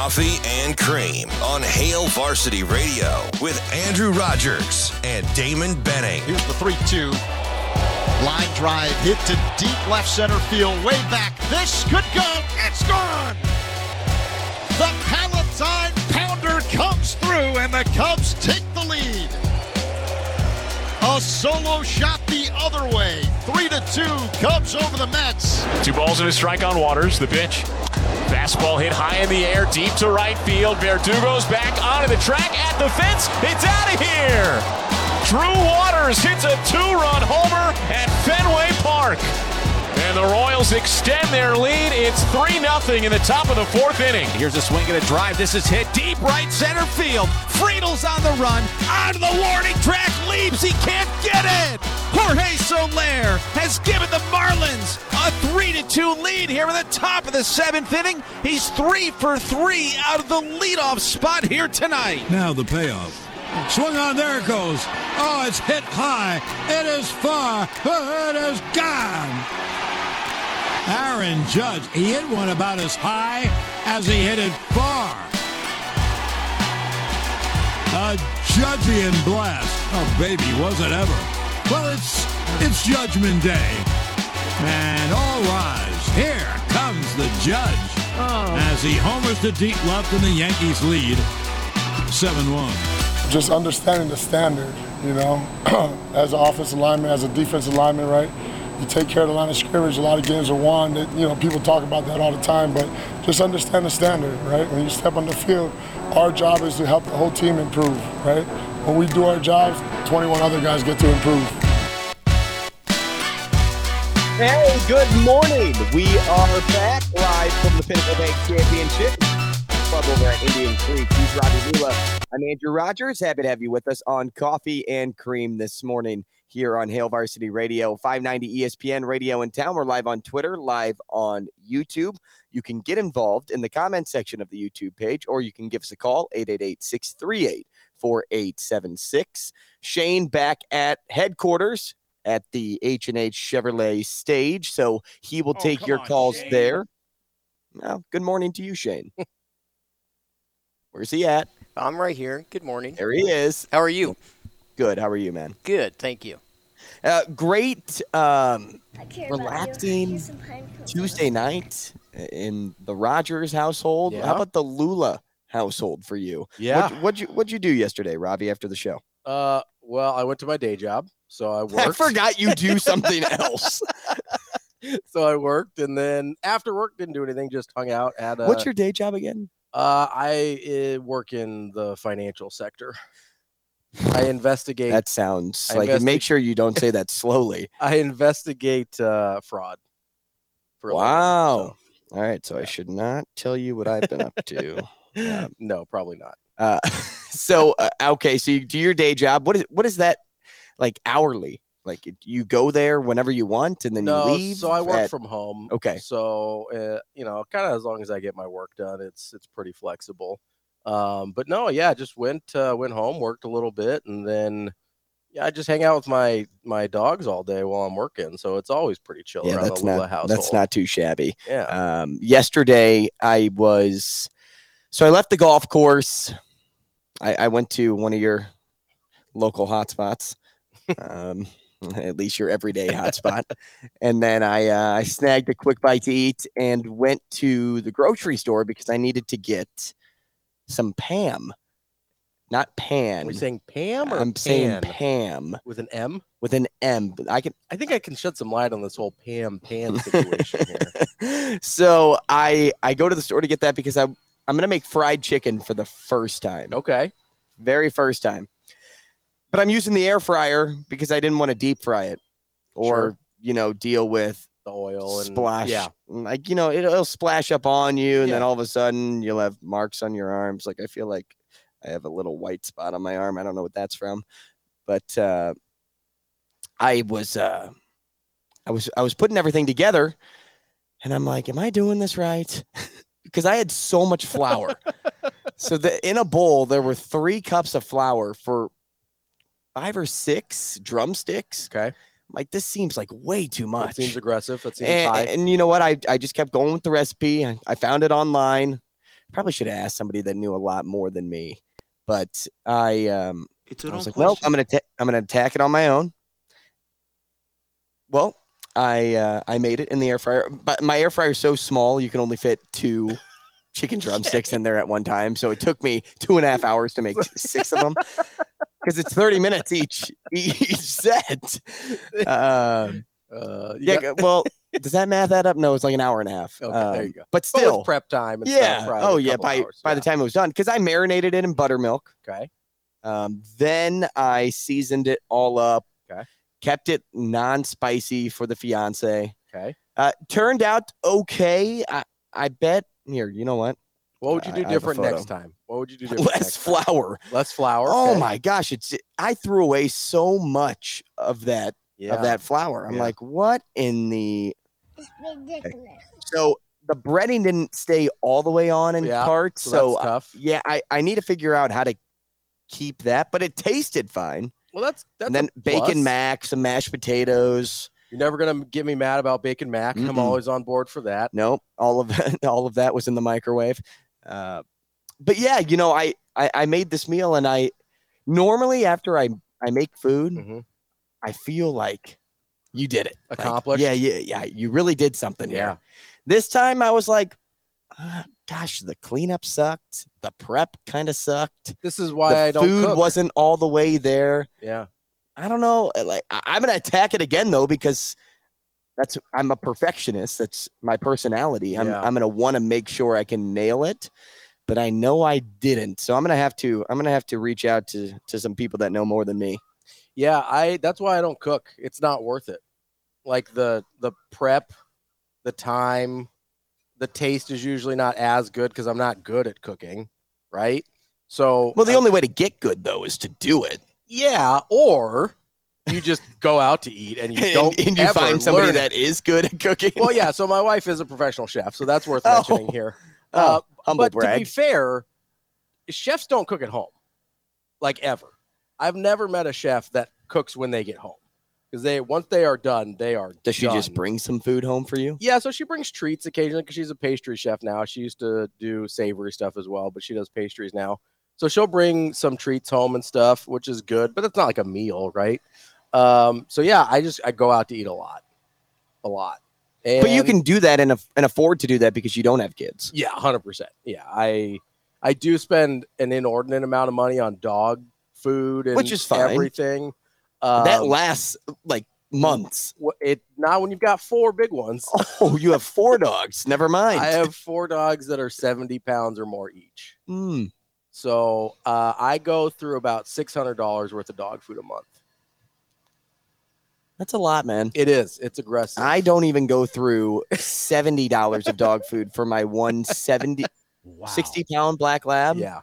Coffee and Cream on Hail Varsity Radio with Andrew Rogers and Damon Benning. Here's the 3 2. Line drive hit to deep left center field, way back. This could go. It's gone. The Palatine Pounder comes through, and the Cubs take the lead. A solo shot the other way. Three to two. Cubs over the Mets. Two balls and a strike on Waters. The pitch. Fastball hit high in the air, deep to right field. Verdugo's back onto the track at the fence. It's out of here. Drew Waters hits a two-run homer at Fenway Park. And the Royals extend their lead. It's 3 0 in the top of the fourth inning. Here's a swing and a drive. This is hit deep right center field. Friedl's on the run. Onto the warning track. Leaps. He can't get it. Jorge Soler has given the Marlins a 3 to 2 lead here in the top of the seventh inning. He's three for three out of the leadoff spot here tonight. Now the payoff. Swung on, there it goes. Oh, it's hit high. It is far. It is gone. Aaron Judge, he hit one about as high as he hit it far. A Judgian blast. Oh, baby, was it ever. Well, it's it's Judgment Day. And all rise. Here comes the judge oh. as he homers to deep left and the Yankees lead 7-1. just understanding the standard, you know, as an offensive lineman, as a defensive lineman, right? You take care of the line of scrimmage. A lot of games are won. That, you know, people talk about that all the time, but just understand the standard, right? When you step on the field, our job is to help the whole team improve, right? When we do our jobs, 21 other guys get to improve. Hey, good morning. We are back live from the Pinnacle Bank Championship Club over at Indian Creek. He's Ravi Lulla. I'm Andrew Rogers. Happy to have you with us on Coffee and Cream this morning here on Hail Varsity Radio, 590 ESPN Radio in town. We're live on Twitter, live on YouTube. You can get involved in the comment section of the YouTube page, or you can give us a call, 888 638 4876. Shane back at headquarters at the H&H Chevrolet stage, so he will Oh, take your on, calls Shane. there. Well, good morning to you, Shane. Where's he at? I'm right here. Good morning. There he is. How are you? Good. How are you, man? Good, thank you. Uh, great, um, relaxing Tuesday night in the Rogers household. Yeah. How about the Lulla household for you? Yeah. What, what'd you What'd you do yesterday, Ravi? After the show, Uh, well, I went to my day job, so I worked. I forgot you do something else. so I worked, and then after work, didn't do anything. Just hung out. at. a, What's your day job again? Uh, I uh, work in the financial sector. I investigate. That sounds I like. and Make sure you don't say that slowly. I investigate uh, fraud. for living, Wow. All right, so I should not tell you what I've been up to. so- no, probably not. Uh, so uh, okay, so you do your day job. What is what is that like hourly? Like you go there whenever you want, and then no, you leave. so I work at- from home. Okay. So uh, you know, kind of as long as I get my work done, it's it's pretty flexible. Um, but no, yeah, just went uh, went home, worked a little bit, and then yeah, I just hang out with my my dogs all day while I'm working. So it's always pretty chill Yeah, around that's the Lulla not household. that's not too shabby. Yeah. Um, yesterday I was so I left the golf course. I, I went to one of your local hotspots. Um, at least your everyday hotspot. and then I uh, I snagged a quick bite to eat and went to the grocery store because I needed to get some Pam, not Pan. Are you saying Pam or I'm saying Pan? Pam with an M? with an M. I can I think I can shed some light on this whole Pam Pan situation here. so I I go to the store to get that because I I'm gonna make fried chicken for the first time. Okay. Very first time. But I'm using the air fryer because I didn't want to deep fry it or Sure. you know deal with The oil and splash. Yeah. Like you know it'll, it'll splash up on you, and then all of a sudden you'll have marks on your arms. Like I feel like I have a little white spot on my arm. I don't know what that's from, but uh, I was uh, I was I was putting everything together, and I'm like, am I doing this right? because I had so much flour. so the in a bowl there were three cups of flour for five or six drumsticks. Okay. Like this seems like way too That much. seems aggressive. That seems And, high. and you know what? I, I just kept going with the recipe. I, I found it online. Probably should have asked somebody that knew a lot more than me. But I um It's I was like, well, I'm gonna ta- I'm gonna attack it on my own. Well, I uh, I made it in the air fryer, but my air fryer is so small you can only fit two chicken drumsticks in there at one time. So it took me two and a half hours to make six of them because it's 30 minutes each each set. Um, Uh, you yeah, well, does that math add up? No, it's like an hour and a half. Okay, there you Um, go. But But still, with prep time and yeah. stuff, right, oh yeah. By hours, by yeah. the time it was done, because I marinated it in buttermilk. Okay. Um, then I seasoned it all up. Okay. Kept it non-spicy for the fiance. Okay. Uh, turned out okay. I, I bet. Here, you know what? What would you do I different next time? What would you do different Less next time? flour. Less flour. Oh okay. my gosh! It's I threw away so much of that Yeah. of that flour. I'm Yeah. like, what in the? ridiculous. So the breading didn't stay all the way on in Yeah, parts. So, So, that's uh, tough. yeah, I, I need to figure out how to keep that, but it tasted fine. Well, that's that's and then bacon mac, some mashed potatoes. You're never gonna get me mad about bacon mac. I'm always on board for that. Nope, all of that, all of that was in the microwave. Uh, but yeah, you know, I, I I made this meal, and I normally after I I make food, Mhm. I feel like you did it, Like, Accomplished? yeah, yeah, yeah. You really did something Yeah. here. This time I was like, "Ah, gosh, the cleanup sucked. The prep kind of sucked. This is why the I don't food cook. wasn't all the way there. Yeah. I don't know. uh, Like I- I'm gonna attack it again though because that's I'm a perfectionist. That's my personality. I'm Yeah. I'm gonna want to make sure I can nail it, but I know I didn't. So I'm gonna have to I'm gonna have to reach out to to some people that know more than me. Yeah, I that's why I don't cook. It's not worth it. Like the the prep, the time, the taste is usually not as good because I'm not good at cooking, right? So Well, the I- only way to get good though is to do it, yeah, or you just go out to eat and you don't and you find somebody that is good at cooking. Well, yeah. So my wife is a professional chef, so that's worth Oh. mentioning here. Oh, Uh, but to be fair, chefs don't cook at home, like ever. I've never met a chef that cooks when they get home because they once they are done, they are. Does she just bring some food home for you? Yeah, so she brings treats occasionally because she's a pastry chef now. She used to do savory stuff as well, but she does pastries now. So she'll bring some treats home and stuff, which is good, but it's not like a meal, right? Um, so yeah, I just I go out to eat a lot, a lot. but you can do that and, and afford to do that because you don't have kids. yeah, hundred percent. Yeah, I I do spend an inordinate amount of money on dog food and Which is fine. everything. that Um, lasts like months. it not when you've got four big ones. Oh, you have four dogs. Never mind. I have four dogs that are seventy pounds or more each. Mm. So uh, I go through about six hundred dollars worth of dog food a month. That's a lot, man. It is. It's aggressive. I don't even go through seventy dollars of dog food for my one 70, 60 pound black lab Yeah.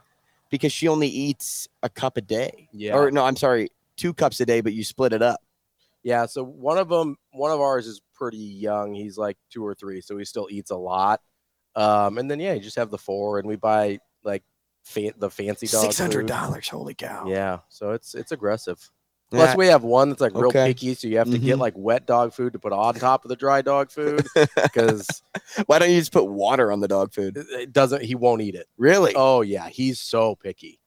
because she only eats a cup a day. Yeah. Or no, I'm sorry, two cups a day, but you split it up. Yeah. So one of them, one of ours is pretty young. He's like two or three, so he still eats a lot. Um, and then yeah, you just have the four, and we buy like the fancy dog. Six hundred dollars. Holy cow! Yeah. So it's it's aggressive. Plus, we have one that's like real Okay. picky, so you have to get Mhm. like wet dog food to put on top of the dry dog food because Why don't you just put water on the dog food? it doesn't. He won't eat it. Really? Oh yeah, he's so picky.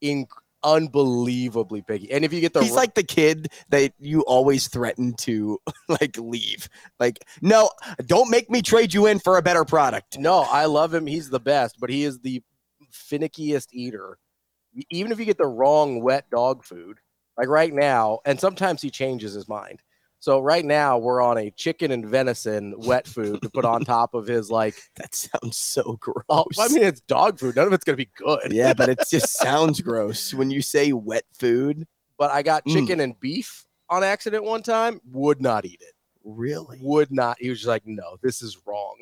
In unbelievably picky. And if you get the He's like the kid that you always threaten to like leave. Like, no, don't make me trade you in for a better product. no, I love him. He's the best, but he is the finickiest eater. Even if you get the wrong wet dog food, like right now, and sometimes he changes his mind. So right now we're on a chicken and venison wet food to put on top of his like. That sounds so gross. Oh, I mean, it's dog food. None of it's gonna be good. yeah, but it just sounds gross when you say wet food. But I got Mm. chicken and beef on accident one time. Would not eat it. Really? Would not. He was just like, no, this is wrong.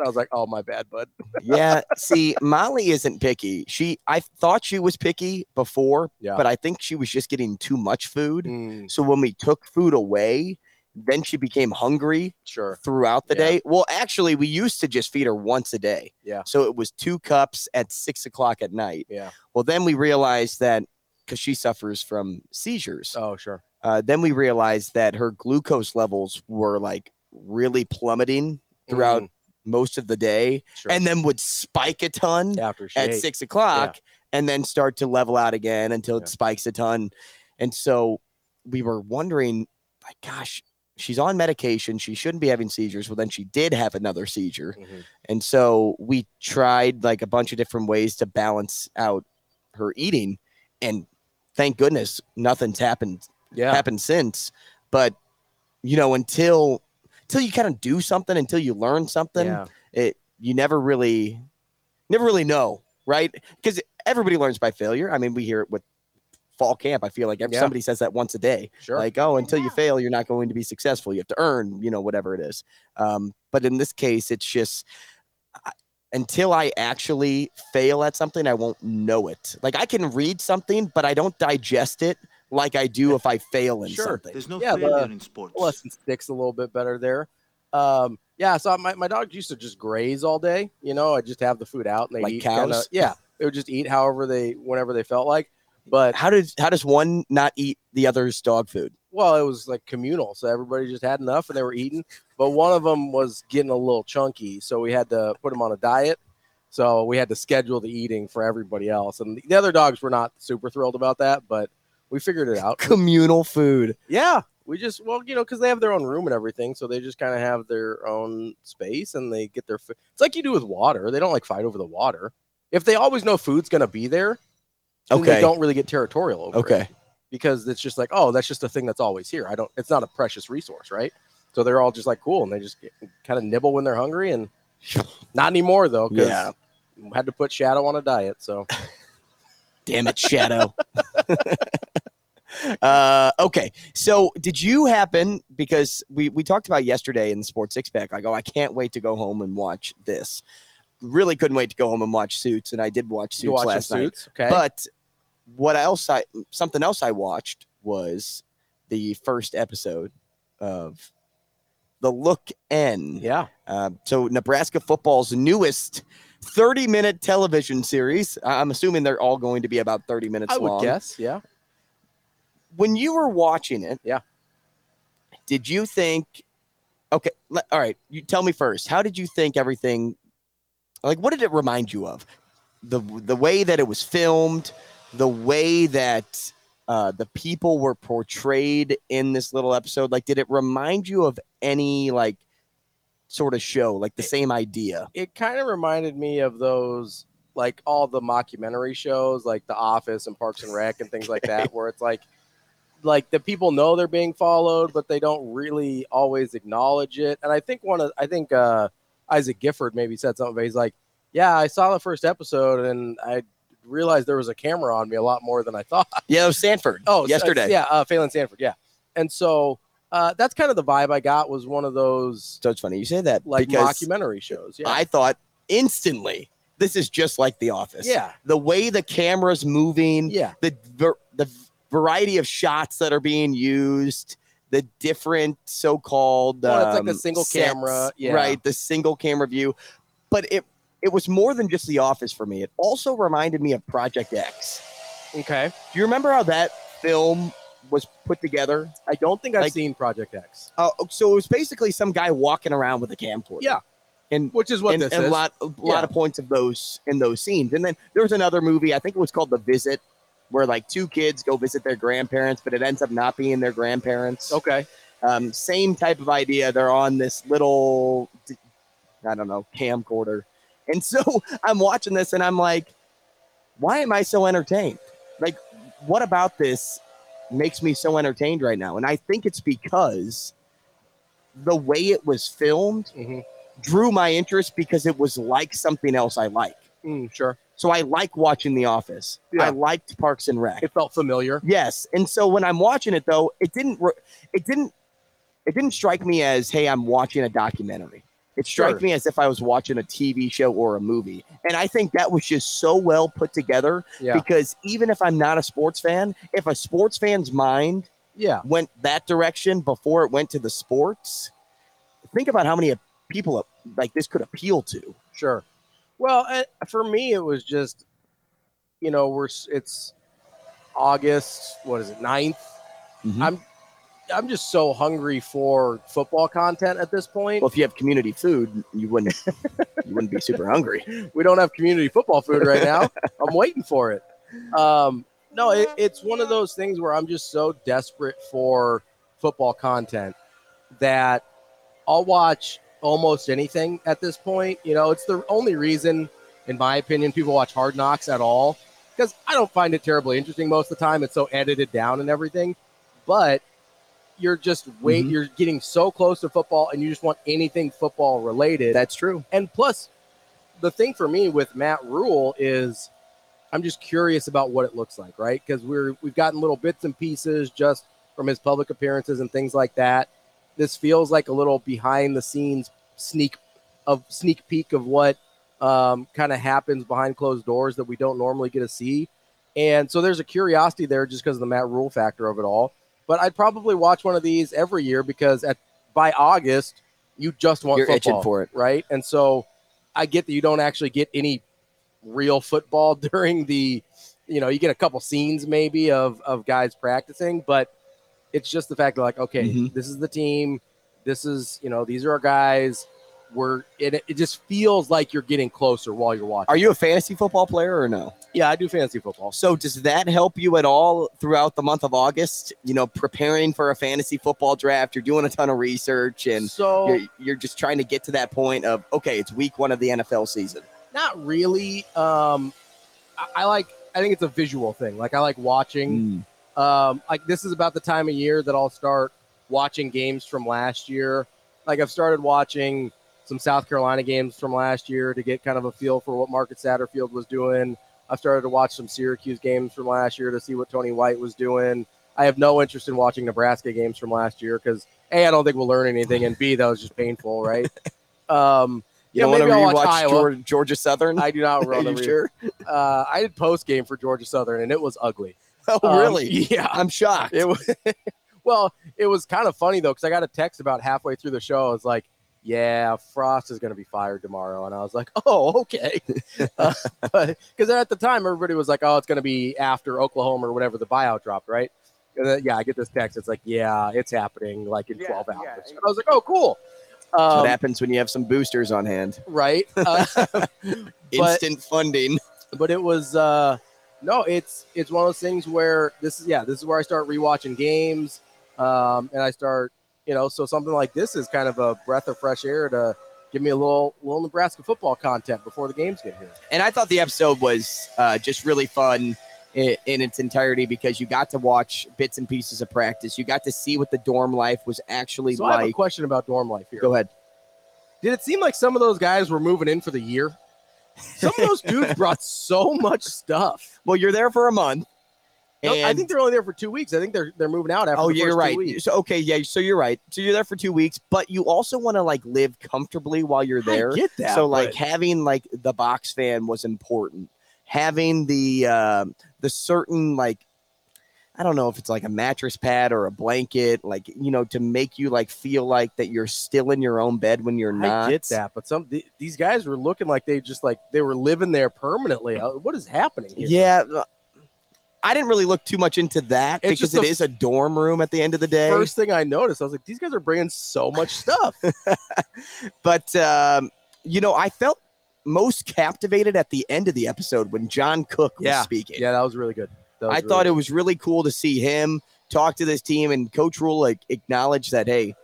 And I was like, oh my bad, bud. yeah. See, Molly isn't picky. She, I thought she was picky before, Yeah. but I think she was just getting too much food. Mm, So when we took food away, then she became hungry sure. throughout the Yeah. day. Well, actually, we used to just feed her once a day. Yeah. So it was two cups at six o'clock at night. Yeah. Well, then we realized that because she suffers from seizures, Oh, sure. uh, then we realized that her glucose levels were like really plummeting throughout Mm, most of the day sure. and then would spike a ton after at six o'clock and then start to level out again until it Yeah. spikes a ton. And so we were wondering, like, gosh, she's on medication. She shouldn't be having seizures. Well, then she did have another seizure. Mhm. And so we tried like a bunch of different ways to balance out her eating. And thank goodness nothing's happened Yeah. happened since. But you know, until until you kind of do something, until you learn something, Yeah. it you never really never really know, right? Because everybody learns by failure. I mean, we hear it with fall camp. I feel like every, Yeah. somebody says that once a day. Sure. Like, oh, until you fail, you're not going to be successful. You have to earn, you know, whatever it is. Um, but in this case, it's just I- until I actually fail at something, I won't know it. Like I can read something, but I don't digest it like I do if I fail in Sure. something. There's no Yeah, failure the in sports. lesson sticks a little bit better there. Um, yeah, so my, my dogs used to just graze all day. You know, I just have the food out and they Like eat kinda- cows? yeah, they would just eat however they whenever they felt like. But How does how does one not eat the other's dog food? well, it was like communal, so everybody just had enough and they were eating. But one of them was getting a little chunky, so we had to put him on a diet. So we had to schedule the eating for everybody else, and the other dogs were not super thrilled about that, but we figured it out. Communal food. Yeah, we just well, you know, because they have their own room and everything, so they just kind of have their own space and they get their. Food. It's like you do with water. They don't like fight over the water. If they always know food's gonna be there, Okay. they don't really get territorial over it Okay. because it's just like, oh, that's just a thing that's always here. I don't. It's not a precious resource, right? So they're all just like cool, and they just kind of nibble when they're hungry, and not anymore though. Yeah. had to put Shadow on a diet, so Damn it, Shadow. Uh, okay. So did you happen because we we talked about yesterday in the sports six pack? I go, I can't wait to go home and watch this. Really couldn't wait to go home and watch Suits, and I did watch Suits watch last night. Suits, okay? But what else I something else I watched was the first episode of the Look N. yeah, Uh, so Nebraska football's newest 30 minute television series. I- I'm assuming they're all going to be about 30 minutes I would long. guess, yeah. When you were watching it, Yeah. Did you think? Okay, le- all right. You tell me first. How did you think everything? Like, what did it remind you of? The the way that it was filmed, the way that uh, the people were portrayed in this little episode. Like, did it remind you of any like sort of show, like the same idea? it kind of reminded me of those like all the mockumentary shows like The Office and Parks and Rec and things like that, where it's like like the people know they're being followed, but they don't really always acknowledge it. And I think one of I think uh Isaac Gifford maybe said something, but he's like, Yeah, I saw the first episode and I realized there was a camera on me a lot more than I thought. Yeah, it was Sanford. Oh, yesterday. yeah, uh, Phalen Sanford, yeah. And so uh, that's kind of the vibe I got was one of those So it's funny you say that like documentary shows. Yeah, I thought instantly this is just like The Office. yeah, the way the camera's moving, yeah. the ver- the variety of shots that are being used, the different so-called Well, it's like a um, single sets, camera, yeah. right? The single camera view, but it it was more than just The Office for me. It also reminded me of Project X. Okay. Do you remember how that film was put together? I don't think I've Like- seen Project X, Uh, so it was basically some guy walking around with a camcorder. Yeah. and which is what and, this and is. a lot a lot of points of those in those scenes. And then there was another movie, I think it was called The Visit, where like two kids go visit their grandparents, but it ends up not being their grandparents. Okay. Um, same type of idea. They're on this little, I don't know, camcorder. And so I'm watching this and I'm like, why am I so entertained? Like, what about this makes me so entertained right now? And I think it's because the way it was filmed Mhm. drew my interest because it was like something else I like. Mm, sure. So I like watching The Office. Yeah. I liked Parks and Rec. It felt familiar. Yes, and so when I'm watching it though, it didn't it didn't it didn't strike me as hey, I'm watching a documentary. It struck Sure. me as if I was watching a TV show or a movie. And I think that was just so well put together Yeah. because even if I'm not a sports fan, if a sports fan's mind Yeah. went that direction before it went to the sports, think about how many people like this could appeal to. Sure. Well, uh, for me, it was just, you know, we're it's August. What is it, 9th? Mhm. I'm I'm just so hungry for football content at this point. Well, if you have community food, you wouldn't you wouldn't be super hungry. we don't have community football food right now. I'm waiting for it. Um, no, it, it's one of those things where I'm just so desperate for football content that I'll watch almost anything at this point. You know, it's the only reason, in my opinion, people watch Hard Knocks at all because I don't find it terribly interesting most of the time. It's so edited down and everything, but you're just wait, Mhm. you're getting so close to football, and you just want anything football related. That's true. And plus, the thing for me with Matt Rhule is I'm just curious about what it looks like, right? Because we're we've gotten little bits and pieces just from his public appearances and things like that. This feels like a little behind the scenes sneak of sneak peek of what um, kind of happens behind closed doors that we don't normally get to see. And so there's a curiosity there just because of the Matt Rhule factor of it all. But I'd probably watch one of these every year because at by August you just want You're itching for it. right? And so I get that you don't actually get any real football during the, you know, you get a couple scenes maybe of of guys practicing, but it's just the fact that like, okay, Mhm. this is the team, this is you know, these are our guys. We're it, it just feels like you're getting closer while you're watching. Are you a fantasy football player or no? Yeah, I do fantasy football. So does that help you at all throughout the month of August? You know, preparing for a fantasy football draft, you're doing a ton of research and so you're, you're just trying to get to that point of okay, it's week one of the NFL season. not really. Um, I, I like. I think it's a visual thing. Like I like watching. Um, like this is about the time of year that I'll start watching games from last year. Like I've started watching some South Carolina games from last year to get kind of a feel for what Marcus Satterfield was doing. I've started to watch some Syracuse games from last year to see what Tony White was doing. I have no interest in watching Nebraska games from last year because a I don't think we'll learn anything, and b that was just painful, right? Um, You don't want to maybe I'll watch rewatch. Georgia, Georgia Southern? I do not Are you sure? uh, I did post game for Georgia Southern, and it was ugly. Oh, Um, really? yeah. I'm shocked. It was well, it was kind of funny though, because I got a text about halfway through the show. I was like, "Yeah, Frost is going to be fired tomorrow," and I was like, "Oh, okay." uh, but because at the time, everybody was like, "Oh, it's going to be after Oklahoma or whatever the buyout dropped, right?" And then, yeah, I get this text. It's like, "Yeah, it's happening like in 12 hours." And I was like, "Oh, cool." That's Um, what happens when you have some boosters on hand. right? Uh, but- Instant funding. but it was uh no it's it's one of those things where this is yeah this is where i start rewatching games um and i start you know so something like this is kind of a breath of fresh air to give me a little little nebraska football content before the games get here And I thought the episode was uh, just really fun in, in its entirety because you got to watch bits and pieces of practice. You got to see what the dorm life was actually so i have a like. question about dorm life here Go ahead. did it seem like some of those guys were moving in for the year some of those dudes brought so much stuff Well, you're there for a month. No, i think they're only there for two weeks i think they're they're moving out after Oh, the you're first two right. So okay, yeah. So you're right. So you're there for two weeks, but you also want to like live comfortably while you're there. I get that so like but- having like the box fan was important. Having the um the certain like I don't know if it's like a mattress pad or a blanket, like you know, to make you like feel like that you're still in your own bed when you're not. I get that, but some th- these guys were looking like they just like they were living there permanently. Uh, What is happening here? Yeah. uh, I didn't really look too much into that It's because it is a dorm room at the end of the day. First thing I noticed, I was like, these guys are bringing so much stuff. But um, you know, I felt most captivated at the end of the episode when John Cook was Yeah, speaking. yeah, that was really good. I was thought really it was really cool to see him talk to this team and Coach Rhule like acknowledge that hey,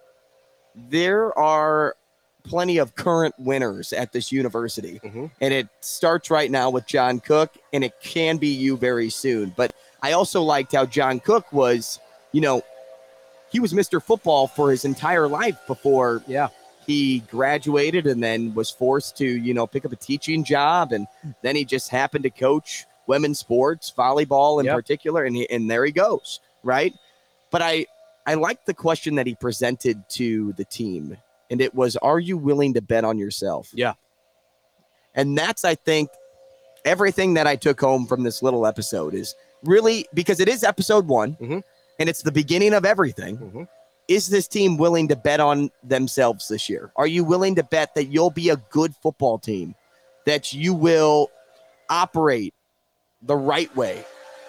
there are plenty of current winners at this university, Mhm. and it starts right now with John Cook, and it can be you very soon. But I also liked how John Cook was, you know, he was Mr. Football for his entire life before Yeah. he graduated and then was forced to, you know, pick up a teaching job. And then he just happened to coach women's sports, volleyball in Yep. particular. And, he, and there he goes. Right. But I, I like the question that he presented to the team. And it was, are you willing to bet on yourself? Yeah. And that's, I think, everything that I took home from this little episode is really because it is episode one Mhm. and it's the beginning of everything Mhm. is this team willing to bet on themselves this year? Are you willing to bet that you'll be a good football team, that you will operate the right way,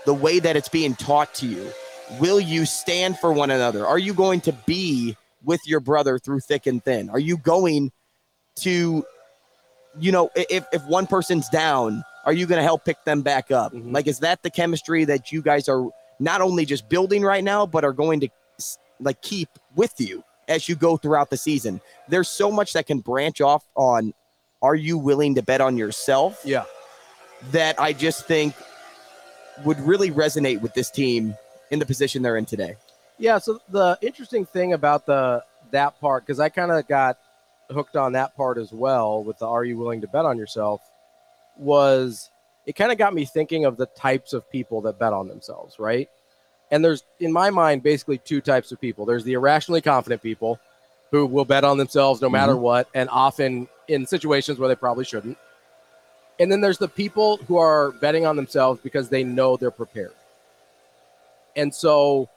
the way that it's being taught to you? Will you stand for one another? Are you going to be with your brother through thick and thin? Are you going to, you know, if, if one person's down, are you going to help pick them back up? Mhm. Like, is that the chemistry that you guys are not only just building right now, but are going to like keep with you as you go throughout the season? There's so much that can branch off on. Are you willing to bet on yourself? Yeah. That I just think would really resonate with this team in the position they're in today. Yeah. So the interesting thing about the that part, because I kind of got hooked on that part as well with the "Are you willing to bet on yourself?" was it kind of got me thinking of the types of people that bet on themselves, right? And there's in my mind basically two types of people. There's the irrationally confident people who will bet on themselves no matter mm-hmm. what, and often in situations where they probably shouldn't. And then there's the people who are betting on themselves because they know they're prepared. And so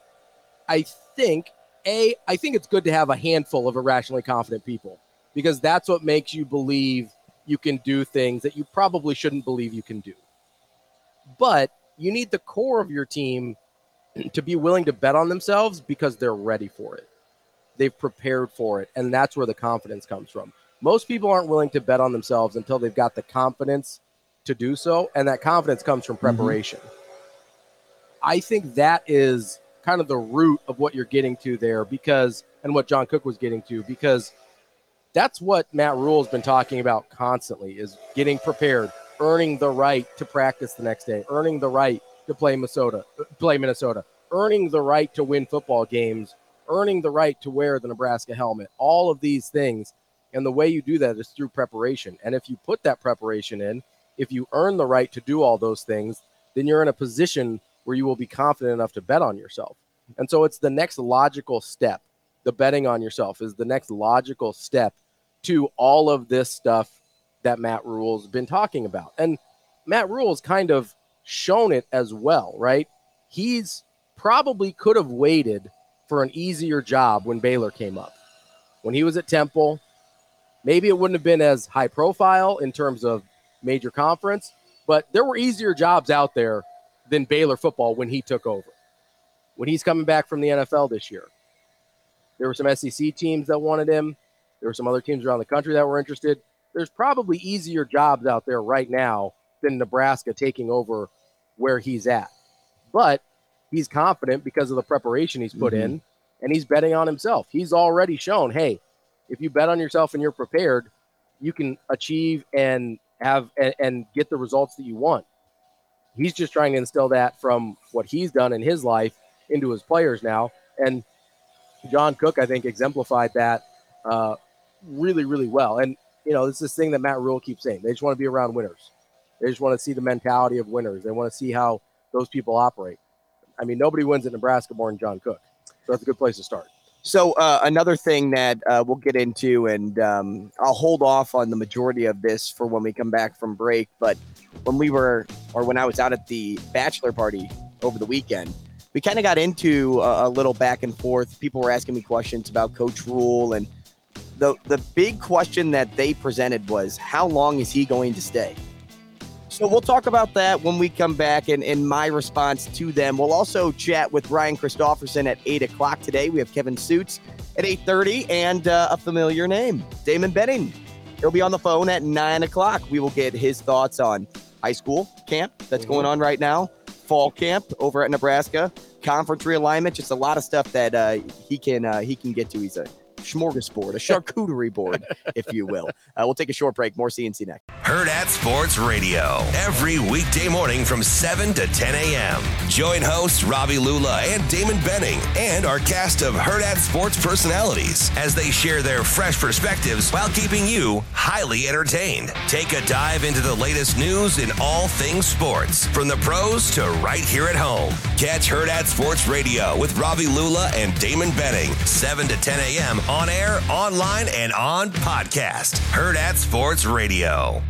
I think a I think it's good to have a handful of irrationally confident people because that's what makes you believe you can do things that you probably shouldn't believe you can do. But you need the core of your team to be willing to bet on themselves because they're ready for it. They've prepared for it and that's where the confidence comes from. Most people aren't willing to bet on themselves until they've got the confidence to do so and that confidence comes from mm-hmm. preparation. I think that is kind of the root of what you're getting to there because, and what John Cook was getting to, because that's what Matt Rhule has been talking about constantly is getting prepared, earning the right to practice the next day, earning the right to play Minnesota, play Minnesota, earning the right to win football games, earning the right to wear the Nebraska helmet, all of these things. And the way you do that is through preparation. And if you put that preparation in, if you earn the right to do all those things, then you're in a position where you will be confident enough to bet on yourself. And so it's the next logical step. The betting on yourself is the next logical step to all of this stuff that Matt Rhule's been talking about. And Matt Rhule's kind of shown it as well, right? He's probably could have waited for an easier job when Baylor came up. When he was at Temple, maybe it wouldn't have been as high profile in terms of major conference, but there were easier jobs out there than Baylor football when he took over. When he's coming back from the NFL this year, there were some SEC teams that wanted him. There were some other teams around the country that were interested. There's probably easier jobs out there right now than Nebraska taking over where he's at. But he's confident because of the preparation he's put mm-hmm. in and he's betting on himself. He's already shown, hey, if you bet on yourself and you're prepared, you can achieve and have and, and get the results that you want. He's just trying to instill that from what he's done in his life into his players now. And John Cook, I think, exemplified that uh, really, really well. And, you know, is this thing that Matt Rhule keeps saying. They just want to be around winners. They just want to see the mentality of winners. They want to see how those people operate. I mean, nobody wins at Nebraska more than John Cook. So that's a good place to start. So uh, another thing that uh, we'll get into, and um, I'll hold off on the majority of this for when we come back from break. But when we were, or when I was out at the bachelor party over the weekend, we kind of got into a, a little back and forth. People were asking me questions about Coach Rhule, and the the big question that they presented was, how long is he going to stay? So we'll talk about that when we come back and, and my response to them. We'll also chat with Ryan Christofferson at 8 o'clock today. We have Kevin Suits at 8.30 and uh, a familiar name, Damon Benning. He'll be on the phone at 9 o'clock. We will get his thoughts on high school camp that's going on right now, fall camp over at Nebraska, conference realignment, just a lot of stuff that uh, he can uh, he can get to. He's a smorgasbord, a charcuterie board, if you will. Uh, we'll take a short break. More CNC next. Hurrdat Sports Radio, every weekday morning from 7 to 10 a.m. Join hosts Ravi Lulla and Damon Benning and our cast of Hurrdat Sports personalities as they share their fresh perspectives while keeping you highly entertained. Take a dive into the latest news in all things sports, from the pros to right here at home. Catch Hurrdat Sports Radio with Ravi Lulla and Damon Benning, 7 to 10 a.m. on air, online, and on podcast. Hurrdat Sports Radio.